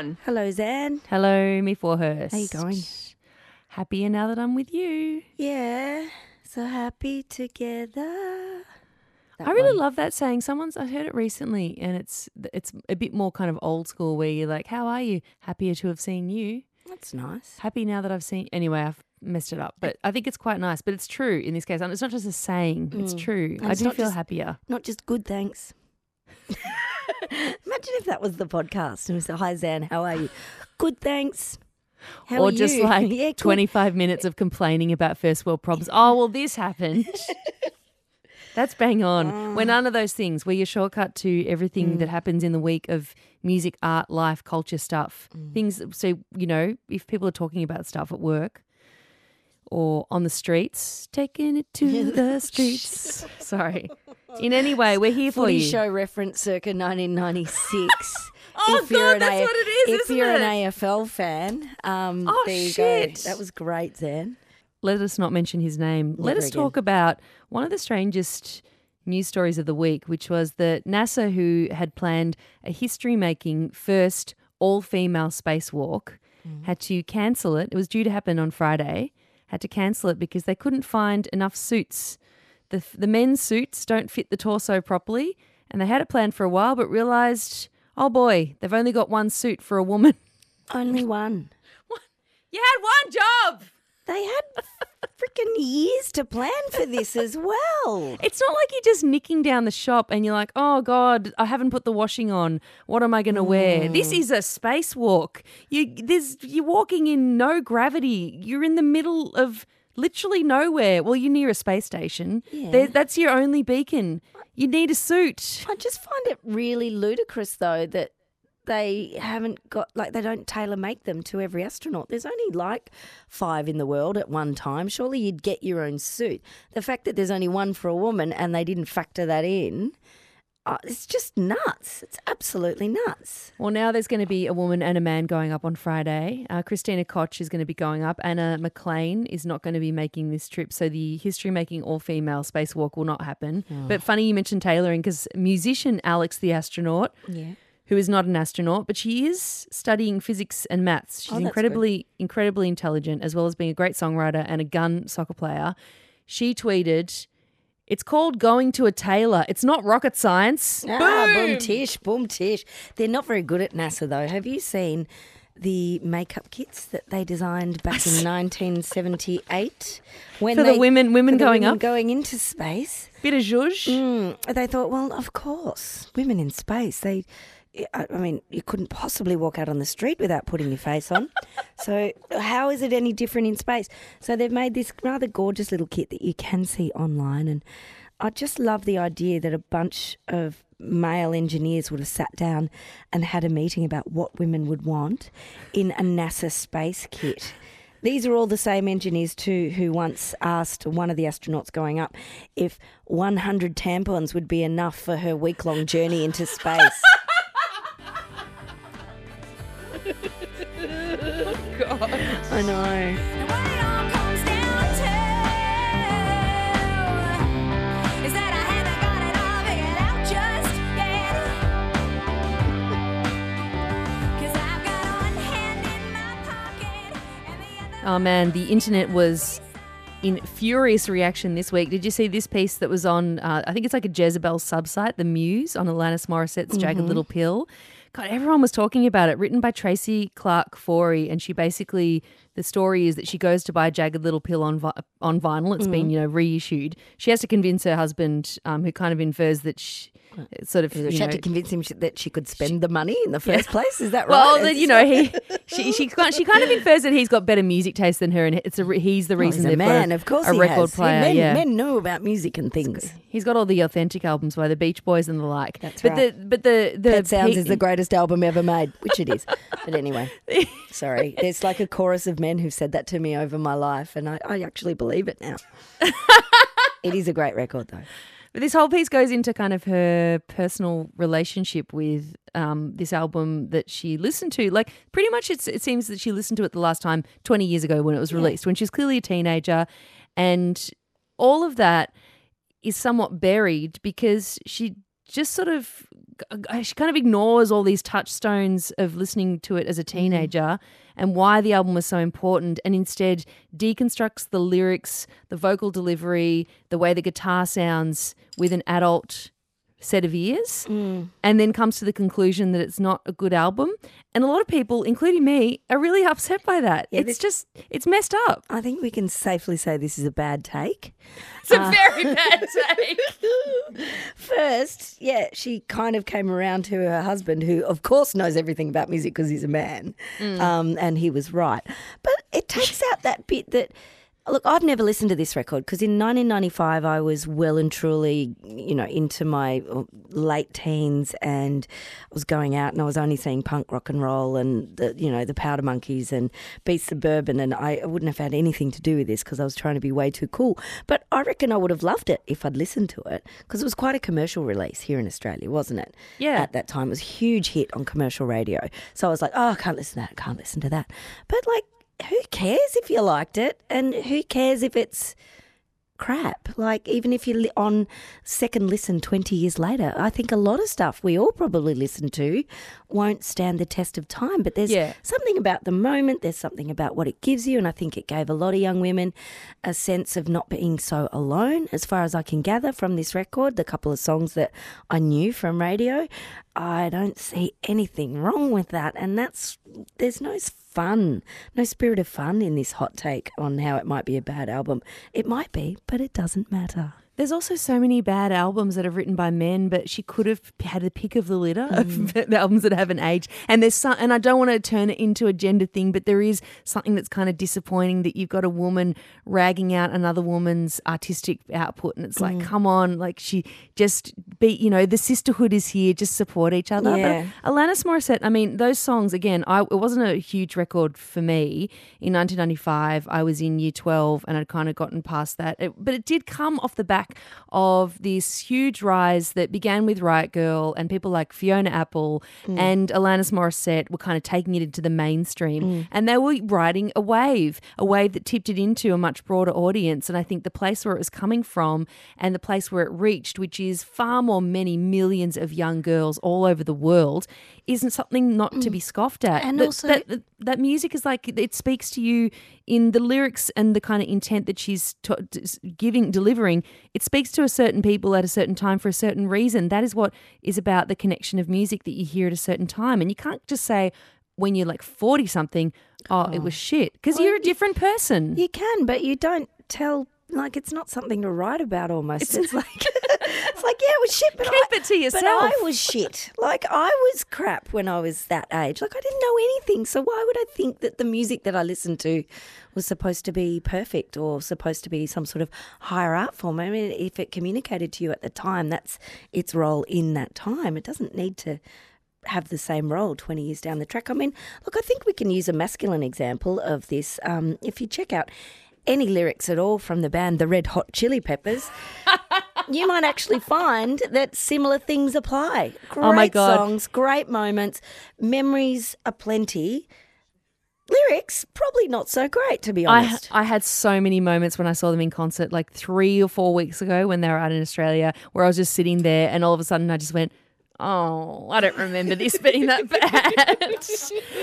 on? Hello, Zan. Hello, Myf Warhurst. How you going? Happier now that I'm with you. Yeah, so happy together. That I really one. love that saying. Someone's I heard it recently, and it's it's a bit more kind of old school, where you're like, "How are you? Happier to have seen you. That's nice. Happy now that I've seen." Anyway, I've messed it up, but I think it's quite nice. But it's true in this case. And It's not just a saying; it's Mm. true. And I it's do feel just- happier. Not just good, thanks. Imagine if that was the podcast and we said, "Hi, Zan. How are you? Good, thanks. How or are just you? like yeah, good. 25 minutes of complaining about first world problems. Oh, well, this happened. That's bang on. Ah. We're none of those things. We're your shortcut to everything that mm. happens in the week of music, art, life, culture stuff. Mm. Things. So, you know, if people are talking about stuff at work or on the streets, taking it to the streets. Sorry. In any way, we're here for Footy you. show reference circa 1996. Oh, if you're God, an that's A- what it is, If you're it? an AFL fan, um, Oh, shit. go. That was great, Zan. let us not mention his name. Let us again. talk about one of the strangest news stories of the week, which was that NASA, who had planned a history making first all female spacewalk, Mm. had to cancel it. It was due to happen on Friday, had to cancel it because they couldn't find enough suits. The, the men's suits don't fit the torso properly, and they had it planned for a while, but realized, oh boy, they've only got one suit for a woman. Only one. You had one job! They had freaking years to plan for this as well. It's not like you're just nicking down the shop and you're like, oh God, I haven't put the washing on. What am I going to wear? Mm. This is a spacewalk. You, there's, you're walking in no gravity. You're in the middle of literally nowhere. Well, you're near a space station. Yeah. There, that's your only beacon. You need a suit. I just find it really ludicrous, though, that they haven't got, like, they don't tailor make them to every astronaut. There's only like five in the world at one time. Surely you'd get your own suit. The fact that there's only one for a woman and they didn't factor that in, uh, it's just nuts. It's absolutely nuts. Well, now there's going to be a woman and a man going up on Friday. Uh, Christina Koch is going to be going up. Anna McClain is not going to be making this trip. So the history making all female spacewalk will not happen. But funny you mentioned tailoring because musician Alex the astronaut, Yeah. Who is not an astronaut, but she is studying physics and maths. She's Oh, incredibly, incredibly intelligent, as well as being a great songwriter and a gun soccer player. She tweeted, It's called going to a tailor. It's not rocket science. Ah, boom tish, boom tish. They're not very good at NASA though. Have you seen the makeup kits that they designed back in 1978 when For the they- women- women for the going women up? going into space? Bit of zhuzh. Mm, they thought, well, of course, women in space. They, I I mean, you couldn't possibly walk out on the street without putting your face on. so how is it any different in space? So they've made this rather gorgeous little kit that you can see online, and I just love the idea that a bunch of male engineers would have sat down and had a meeting about what women would want in a NASA space kit. These are all the same engineers too who once asked one of the astronauts going up if 100 tampons would be enough for her week-long journey into space. the other. Oh man, the internet was in furious reaction this week. Did you see this piece that was on? Uh, I think it's like a Jezebel subsite, The Muse, on Alanis Morissette's Jagged Little Pill. God, everyone was talking about it. Written by Tracy Clark Flory, and she basically the story is that she goes to buy a Jagged Little Pill on vi- on vinyl. It's been you know reissued. She has to convince her husband, um, who kind of infers that she sort of She had know, to convince him that she could spend the money in the first place. Is that right? well, then, you know, he she she kind she kind of infers that he's got better music taste than her, and it's a he's the oh, Well, reason he's a man, of course, a he record has. player. Men, yeah, men know about music and things. he's got all the authentic albums by the Beach Boys and the like. That's but right. the but the the Pet Sounds pe- is the greatest album ever made, which it is. But anyway, sorry. There's like a chorus of men who've said that to me over my life, and I, I actually believe it now. it is a great record, though. But this whole piece goes into kind of her personal relationship with um, this album that she listened to. Like, pretty much, it's, it seems that she listened to it the last time 20 years ago when it was released, when she was clearly a teenager. And all of that is somewhat buried because she just sort of she kind of ignores all these touchstones of listening to it as a mm. teenager and why the album was so important and instead deconstructs the lyrics, the vocal delivery, the way the guitar sounds with an adult set of ears mm. and then comes to the conclusion that it's not a good album. And a lot of people, including me, are really upset by that. Yeah, it's this- just, it's messed up. I think we can safely say this is a bad take. It's a uh, very bad take. First, yeah, she kind of came around to her husband, who, of course, knows everything about music because he's a man, mm. um, and he was right. But it takes out that bit that. Look, I've never listened to this record because in 1995 I was well and truly, you know, into my uh, late teens and I was going out and I was only seeing punk rock and roll and the, you know, the Powder Monkeys and Beasts of Bourbon and I, I wouldn't have had anything to do with this because I was trying to be way too cool. But I reckon I would have loved it if I'd listened to it because it was quite a commercial release here in Australia, wasn't it? Yeah. At that time, it was a huge hit on commercial radio. So I was like, oh, I can't listen to that. I can't listen to that. But like, who cares if you liked it? And who cares if it's crap? Like, even if you're li- on second listen 20 years later, I think a lot of stuff we all probably listen to won't stand the test of time. But there's Yeah. something about the moment, there's something about what it gives you. And I think it gave a lot of young women a sense of not being so alone, as far as I can gather from this record, the couple of songs that I knew from radio. I don't see anything wrong with that. And that's, there's no fun, no spirit of fun in this hot take on how it might be a bad album. It might be, but it doesn't matter. There's also so many bad albums that are written by men, but she could have had the pick of the litter of mm. the albums that haven't aged. And there's some, and I don't want to turn it into a gender thing, but there is something that's kind of disappointing that you've got a woman ragging out another woman's artistic output, and it's like, mm. come on, like she just be, you know, the sisterhood is here, just support each other. Yeah. But Alanis Morissette, I mean, those songs again, I it wasn't a huge record for me in 1995. I was in year 12 and I'd kind of gotten past that, It- but it did come off the back of this huge rise that began with Riot Grrrl and people like Fiona Apple mm. and Alanis Morissette were kind of taking it into the mainstream, mm. and they were riding a wave, a wave that tipped it into a much broader audience. And I think the place where it was coming from and the place where it reached, which is far more many millions of young girls all over the world, isn't something not to mm. be scoffed at. And That- also- that, that music is like it speaks to you in the lyrics and the kind of intent that she's t- giving, delivering. It speaks to a certain people at a certain time for a certain reason. That is what is about the connection of music that you hear at a certain time, and you can't just say when you're like forty something, oh, it was oh. shit, because you're a different person. You can, but you don't tell. Like it's not something to write about. Almost, it's, like it's like yeah, it was shit. But Keep I, it to yourself. But. I was shit. Like I was crap when I was that age. Like I didn't know anything. So why would I think that the music that I listened to was supposed to be perfect or supposed to be some sort of higher art form? I mean, if it communicated to you at the time, that's its role in that time. It doesn't need to have the same role 20 years down the track. I mean, look, I think we can use a masculine example of this. Um, if you check out any lyrics at all from the band The Red Hot Chili Peppers, you might actually find that similar things apply. Great Oh my God. songs, great moments, memories aplenty. Lyrics, probably not so great, to be I, honest. I had so many moments when I saw them in concert, like three or four weeks ago when they were out in Australia, where I was just sitting there and all of a sudden I just went, Oh, I don't remember this being that bad.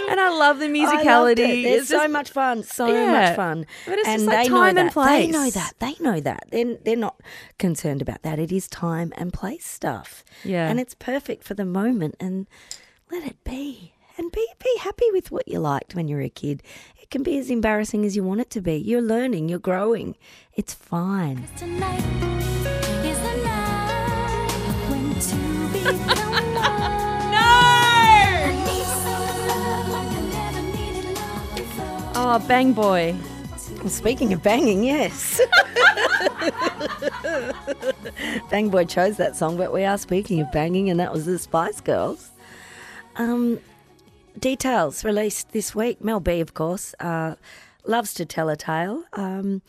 and I love the musicality. it. There's It's so just- much fun, so Yeah. much fun. But it's and just like they time know and that. They know that. They know that. They're, they're not concerned about that. It is time and place stuff. Yeah. And it's perfect for the moment. And let it be. And be, be happy with what you liked when you were a kid. It can be as embarrassing as you want it to be. You're learning, you're growing. It's fine. Oh, Bang Boy. Speaking of banging, yes. Bang Boy chose that song, but we are speaking of banging, and that was the Spice Girls. Um, details released this week. Mel B, of course, uh, loves to tell a tale. Um,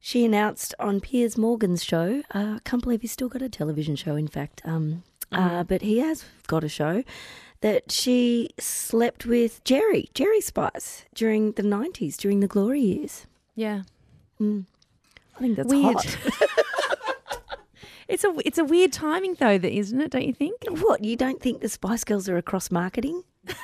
she announced on Piers Morgan's show. Uh, I can't believe he's still got a television show. In fact, um, uh, but he has got a show that she slept with Geri, Geri Spice, during the nineties, during the glory years. Yeah. Mm. I think that's Weird. hot. It's a it's a weird timing though, that isn't it? Don't you think? What, you don't think the Spice Girls are across marketing?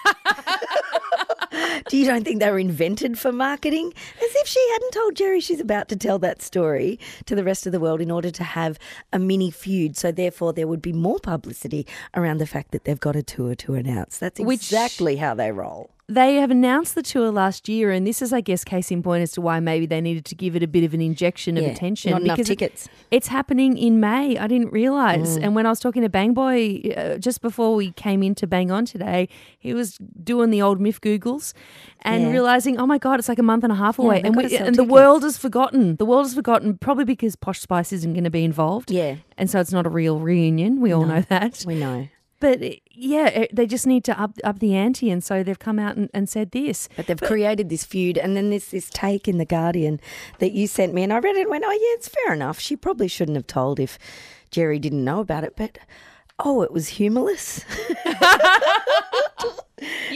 Do you don't think they were invented for marketing? As if she hadn't told Geri she's about to tell that story to the rest of the world in order to have a mini feud. So therefore there would be more publicity around the fact that they've got a tour to announce. That's exactly Which- exactly how they roll. They have announced the tour last year, and this is, I guess, case in point as to why maybe they needed to give it a bit of an injection of Yeah, attention. not enough because it- tickets. it's happening in May. I didn't realize. Mm. And when I was talking to Bang Boy uh, just before we came in to Bang On today, he was doing the old Myf Googles and Yeah. realizing, oh my God, it's like a month and a half away. they've and we, and the world has forgotten. The world has forgotten, probably because Posh Spice isn't going to be involved. Yeah. And so it's not a real reunion. We all know that. We know. But uh, yeah, uh, they just need to up up the ante, and so they've come out and, and said this. But they've created this feud, and then there's this take in The Guardian that you sent me, and I read it and went, oh, yeah, it's fair enough. She probably shouldn't have told if Geri didn't know about it, but oh, it was humorless.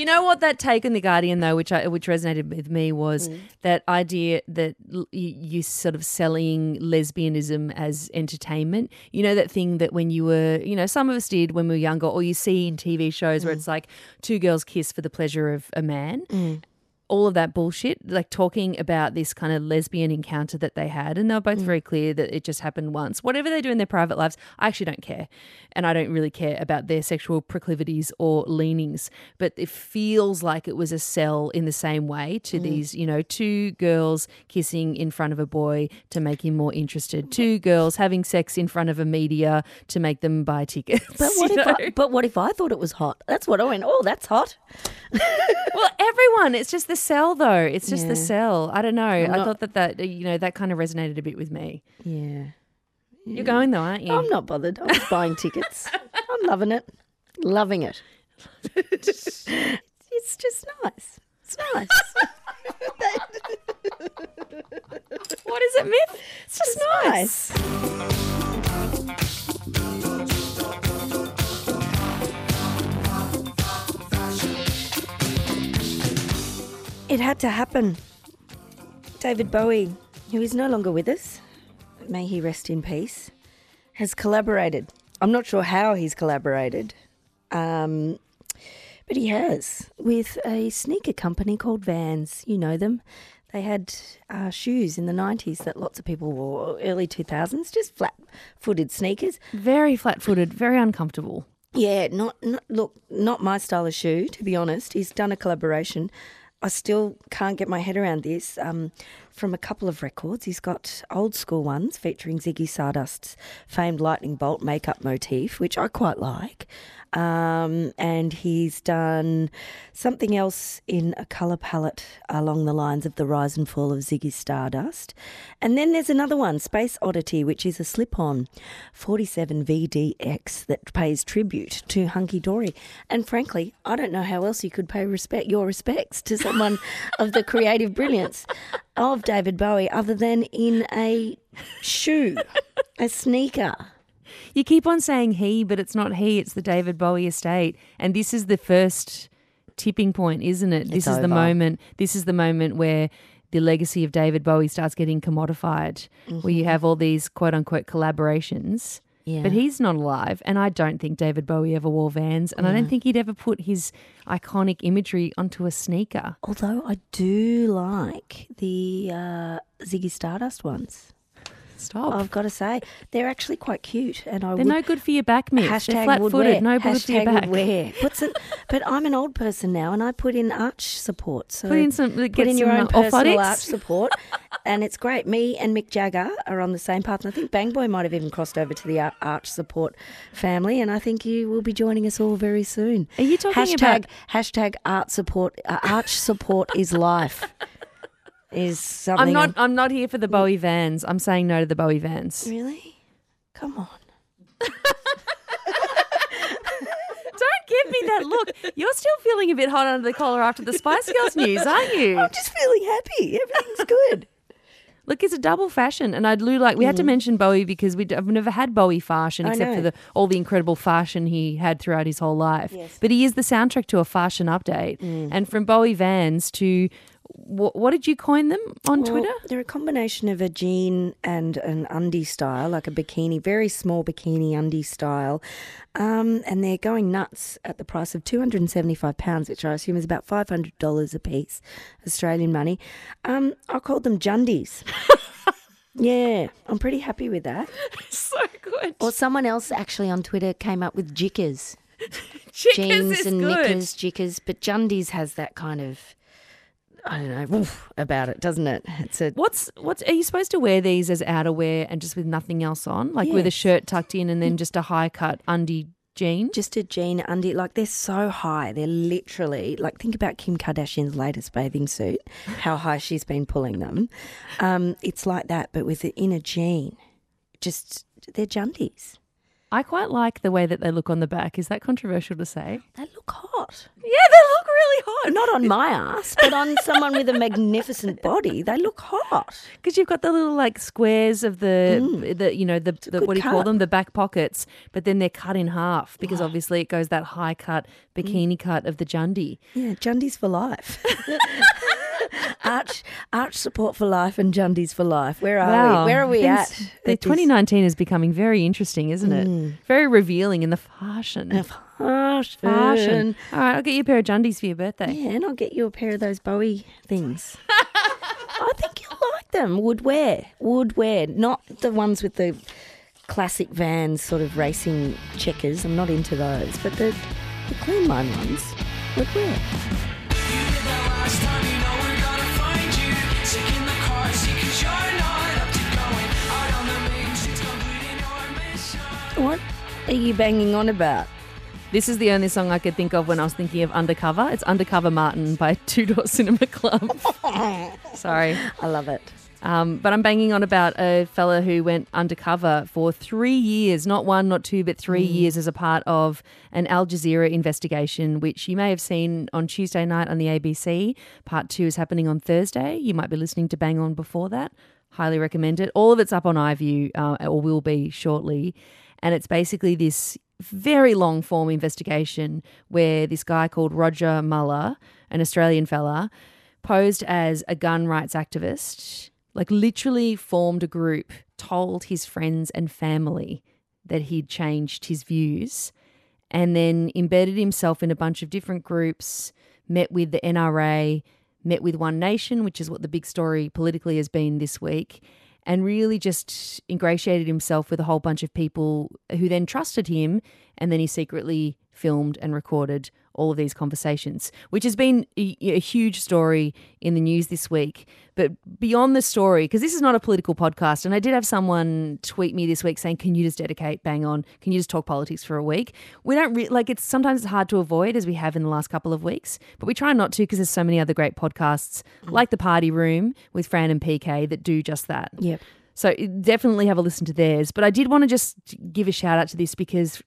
You know what that take in the Guardian though, which I, which resonated with me, was mm. that idea that you, you sort of selling lesbianism as entertainment. You know that thing that when you were, you know, some of us did when we were younger, or you see in TV shows where mm. it's like two girls kiss for the pleasure of a man. Mm. All of that bullshit, like talking about this kind of lesbian encounter that they had, and they were both mm. very clear that it just happened once. Whatever they do in their private lives, I actually don't care, and I don't really care about their sexual proclivities or leanings. But it feels like it was a sell in the same way to mm. these, you know, two girls kissing in front of a boy to make him more interested, two girls having sex in front of a media to make them buy tickets. But what, if? I, but what if I thought it was hot? That's what I went, oh, that's hot. Well, everyone. It's just the cell, though. It's just the cell. I don't know. I not- thought that that you know that kind of resonated a bit with me. Yeah. You're going though, aren't you? I'm not bothered. I'm just buying tickets. I'm loving it. Loving it. it's just nice. It's nice. What is it, myth? It's just nice. nice. It had to happen. David Bowie, who is no longer with us, may he rest in peace, has collaborated. I'm not sure how he's collaborated, um, but he has with a sneaker company called Vans. You know them. They had uh, shoes in the 90s that lots of people wore, early 2000s, just flat footed sneakers. Very flat-footed, very uncomfortable. Yeah, not, not look, not my style of shoe, to be honest. He's done a collaboration. I still can't get my head around this. Um, from a couple of records, he's got old school ones featuring Ziggy Stardust's famed lightning bolt makeup motif, which I quite like. Um, and he's done something else in a colour palette along the lines of the rise and fall of Ziggy Stardust. And then there's another one, Space Oddity, which is a slip on 47 VDX that pays tribute to Hunky Dory. And frankly, I don't know how else you could pay respect your respects to someone of the creative brilliance of David Bowie other than in a shoe, a sneaker. You keep on saying he, but it's not he. It's the David Bowie estate, and this is the first tipping point, isn't it? This It's is the moment. This is the moment where the legacy of David Bowie starts getting commodified, where you have all these quote unquote collaborations. Yeah. But he's not alive, and I don't think David Bowie ever wore Vans, and I don't think he'd ever put his iconic imagery onto a sneaker. Although I do like the uh, Ziggy Stardust ones. Stop. I've got to say, they're actually quite cute, and I They're would no good for your back, Mitch. They're hashtag flat-footed, wear. no good for your back. wear. Put some, but I'm an old person now, and I put in arch support. So Put in some- put in your some, own uh, personal arch support, and it's great. Me and Mick Jagger are on the same path, and I think Bang Boy might have even crossed over to the arch support family, and I think you will be joining us all very soon. Are you talking hashtag, about- hashtag art support? Uh, arch support is life. Is something I'm not. I'm not here for the Bowie Vans. I'm saying no to the Bowie Vans. really. Come on. Don't give me that look. You're still feeling a bit hot under the collar after the Spice Girls news, aren't you? I'm just feeling happy. Everything's good. Look, it's a double fashion, and I'd do like we had to mm. mention Bowie because we I've never had Bowie fashion except for the all the incredible fashion he had throughout his whole life. Yes. But he is the soundtrack to a fashion update, mm. and from Bowie Vans to wh- what did you coin them on Well, Twitter? They're a combination of a jean and an undie style, like a bikini, very small bikini undie style. Um, and they're going nuts at the price of £275, which I assume is about $500 a piece, Australian money. Um, I called them Jundies. yeah, I'm pretty happy with that. so good. Or someone else actually on Twitter came up with jickers. Chickens Jeans is and good. knickers, jickers. But Jundies has that kind of, I don't know, woof about it, doesn't it? It's a What's what's are you supposed to wear these as outerwear and just with nothing else on, like with a Yes. shirt tucked in and then just a high cut undie jean? just a jean undie. Like they're so high. They're literally like think about Kim Kardashian's latest bathing suit. How high she's been pulling them. Um, it's like that, but with it inner jean. Just they're jundies. I quite like the way that they look on the back. Is that controversial to say? They look hot. Yeah, they look really hot. Not on my ass, but on someone with a magnificent body. They look hot. Because you've got the little like squares of the, the you know, the, the Mm. what do you call them? The back pockets, but then they're cut in half because obviously it goes that high cut Mm. bikini cut of the Jundie. Yeah, Jundies for life. arch, arch support for life and Jundies for life. Where are we? Where are we Things- at? The at this- 2019 is becoming very interesting, isn't it? Mm. Very revealing in the fashion. Fashion. Fashion. All right, I'll get you a pair of Jundies for your birthday. Yeah, and I'll get you a pair of those Bowie things. I think you'll like them. Would wear. Would wear. Not the ones with the classic vans sort of racing checkers. I'm not into those. But the, the clean line ones would wear. What are you banging on about? This is the only song I could think of when I was thinking of Undercover. It's Undercover Martyn by Two Door Cinema Club. Sorry. I love it. Um, but I'm banging on about a fella who went undercover for three years, not one, not two, but three years as a part of an Al Jazeera investigation, which you may have seen on Tuesday night on the ABC. Part two is happening on Thursday. You might be listening to Bang On before that. Highly recommend it. All of it's up on iView, uh, or will be shortly. And it's basically this very long form investigation where this guy called Rodger Muller, an Australian fella, posed as a gun rights activist, like literally formed a group, told his friends and family that he'd changed his views, and then embedded himself in a bunch of different groups, met with the NRA, met with One Nation, which is what the big story politically has been this week, and really just ingratiated himself with a whole bunch of people who then trusted him, and then he secretly filmed and recorded all of these conversations, which has been a, a huge story in the news this week. But beyond the story, because this is not a political podcast, and I did have someone tweet me this week saying, "Can you just dedicate Bang On? Can you just talk politics for a week?" We don't re- like it's sometimes it's hard to avoid as we have in the last couple of weeks, but we try not to because there's so many other great podcasts mm. like the Party Room with Fran and PK that do just that. Yep. So definitely have a listen to theirs. But I did want to just give a shout out to this because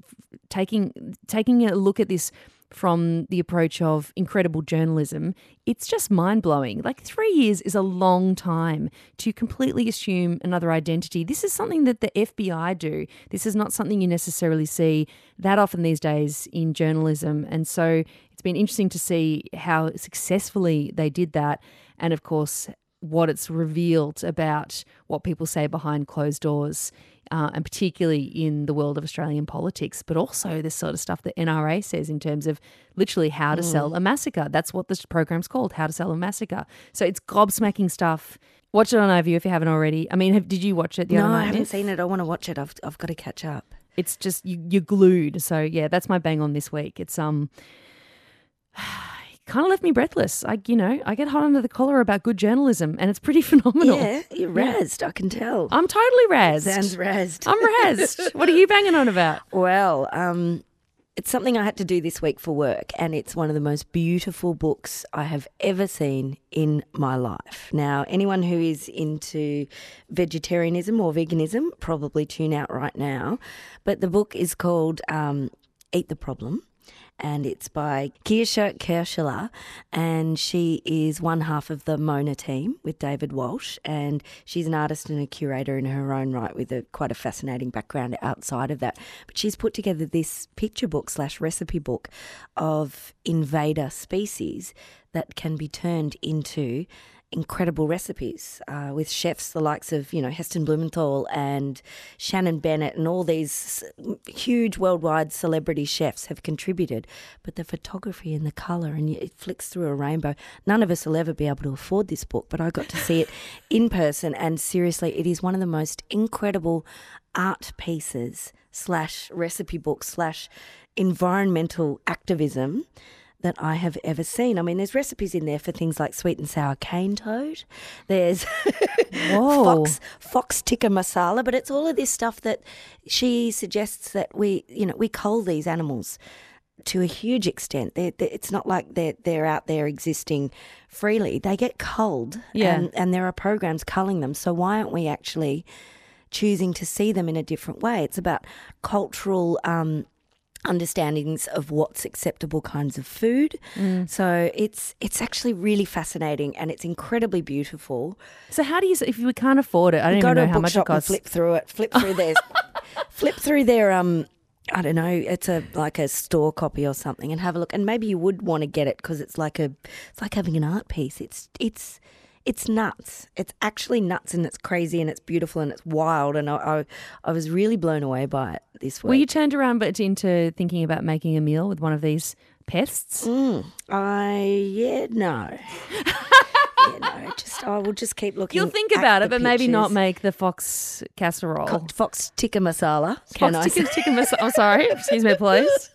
taking taking a look at this from the approach of incredible journalism, it's just mind blowing. Like three years is a long time to completely assume another identity. This is something that the FBI do. This is not something you necessarily see that often these days in journalism. And so it's been interesting to see how successfully they did that. And of course, what it's revealed about what people say behind closed doors, uh, and particularly in the world of Australian politics, but also this sort of stuff that NRA says in terms of literally how to sell a massacre. That's what this program's called, How to Sell a Massacre. So it's gobsmacking stuff. Watch it on iView if you haven't already. I mean, have, did you watch it the no, other night? I haven't seen it. I want to watch it. I've, I've got to catch up. It's just you, you're glued. So yeah, that's my bang on this week. It's um. Kind of left me breathless. I, you know, I get hot under the collar about good journalism, and it's pretty phenomenal. Yeah, you're razzed. I can tell. I'm totally razzed. Sounds razzed. I'm razzed. what are you banging on about? Well, um, it's something I had to do this week for work, and it's one of the most beautiful books I have ever seen in my life. Now, anyone who is into vegetarianism or veganism probably tune out right now, but the book is called um, Eat the Problem. And it's by Kirsha Kaechele, and she is one half of the Mona team with David Walsh, and she's an artist and a curator in her own right with a quite a fascinating background outside of that. But she's put together this picture book slash recipe book of invader species that can be turned into incredible recipes uh, with chefs the likes of you know Heston Blumenthal and Shannon Bennett and all these huge worldwide celebrity chefs have contributed. But the photography and the color and it flicks through a rainbow. None of us will ever be able to afford this book, but I got to see it in person, and seriously, it is one of the most incredible art pieces slash recipe book slash environmental activism that I have ever seen. I mean, there's recipes in there for things like sweet and sour cane toad. There's fox fox tikka masala, but it's all of this stuff that she suggests that we, you know, we cull these animals to a huge extent. They're, they it's not like they're they're out there existing freely. They get culled, Yeah. and, and there are programs culling them. So why aren't we actually choosing to see them in a different way? It's about cultural. Um, understandings of what's acceptable kinds of food so it's it's actually really fascinating and it's incredibly beautiful So how do you if you can't afford it? I don't go even to know a how much it costs. flip through it. Flip through their, flip through their um. I don't know. It's a like a store copy or something, and have a look. And maybe you would want to get it because it's like a, it's like having an art piece. It's it's it's nuts. It's actually nuts, and it's crazy, and it's beautiful, and it's wild. And I I, I was really blown away by it this Were you turned around but into thinking about making a meal with one of these pests? Mm, I yeah no. yeah, no, just I will just keep looking. You'll think about it, but maybe not make the fox casserole. Fox tikka masala. Can I Fox tikka, tikka mas- I'm sorry. Excuse me, please.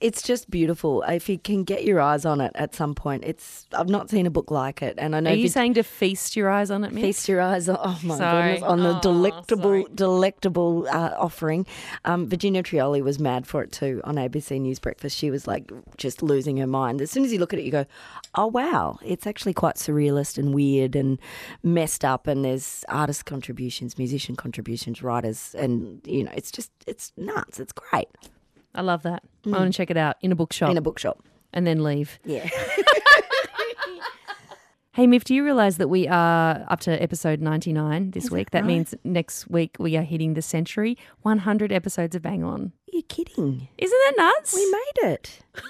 It's just beautiful. If you can get your eyes on it at some point, it's. I've not seen a book like it, and I know Are you saying to feast your eyes on it, Miss? feast your eyes. on- Oh my Sorry. goodness, on the Oh, delectable, sorry. delectable uh, offering. Um, Virginia Trioli was mad for it too on ABC News Breakfast. She was like just losing her mind. As soon as you look at it, you go, "Oh wow!" It's actually quite surrealist and weird and messed up. And there's artist contributions, musician contributions, writers, and you know, it's just it's nuts. It's great I love that. I want to check it out in a bookshop Mm. in a bookshop. and then leave. Yeah. Hey, Myf, do you realize that we are up to episode 99 this week? That right? means next week we are hitting the century 100 episodes of Bang On. You're kidding. Isn't that nuts? We made it.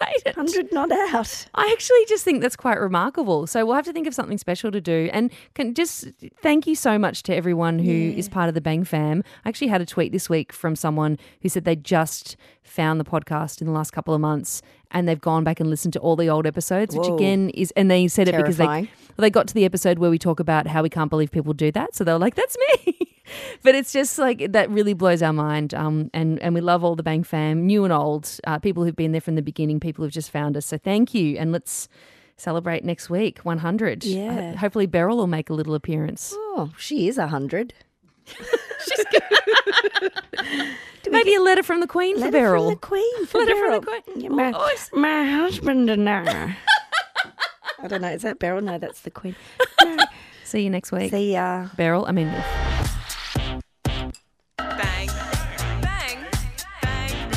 Made it. 100 not out. I actually just think that's quite remarkable. So we'll have to think of something special to do. And can just thank you so much to everyone who is part of the Bang fam. I actually had a tweet this week from someone who said they just found the podcast in the last couple of months and they've gone back and listened to all the old episodes, which Whoa. again is and they said it because they they got to the episode where we talk about how we can't believe people do that. So they were like, "That's me." but it's just like that really blows our mind. Um, and and we love all the Bang fam, new and old, uh, people who've been there from the beginning, people who've just found us. So thank you, and let's celebrate next week, 100. Yeah. Uh, hopefully Beryl will make a little appearance. Oh, she is 100. Maybe a letter from the Queen for Letter Beryl. from the Queen. For Letter from Beryl. the Queen. Yeah, my, Oh, my husband and I. I don't know. Is that Beryl? No, that's the Queen. No. See you next week, See ya. Beryl. I mean. Bang. Bang. Bang. Bang.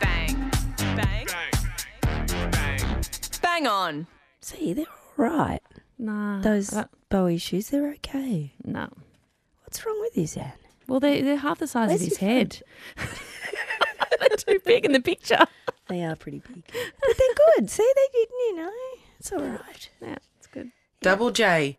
Bang. Bang. Bang on. See, they're all right. Nah, Those uh, Bowie shoes, they're okay. no. What's wrong with you, Zan? Well, they, they're half the size Where's of his head. they're too big in the picture. They are pretty big. But they're good. See, they didn't, you know. It's all right. Yeah, it's good. Double J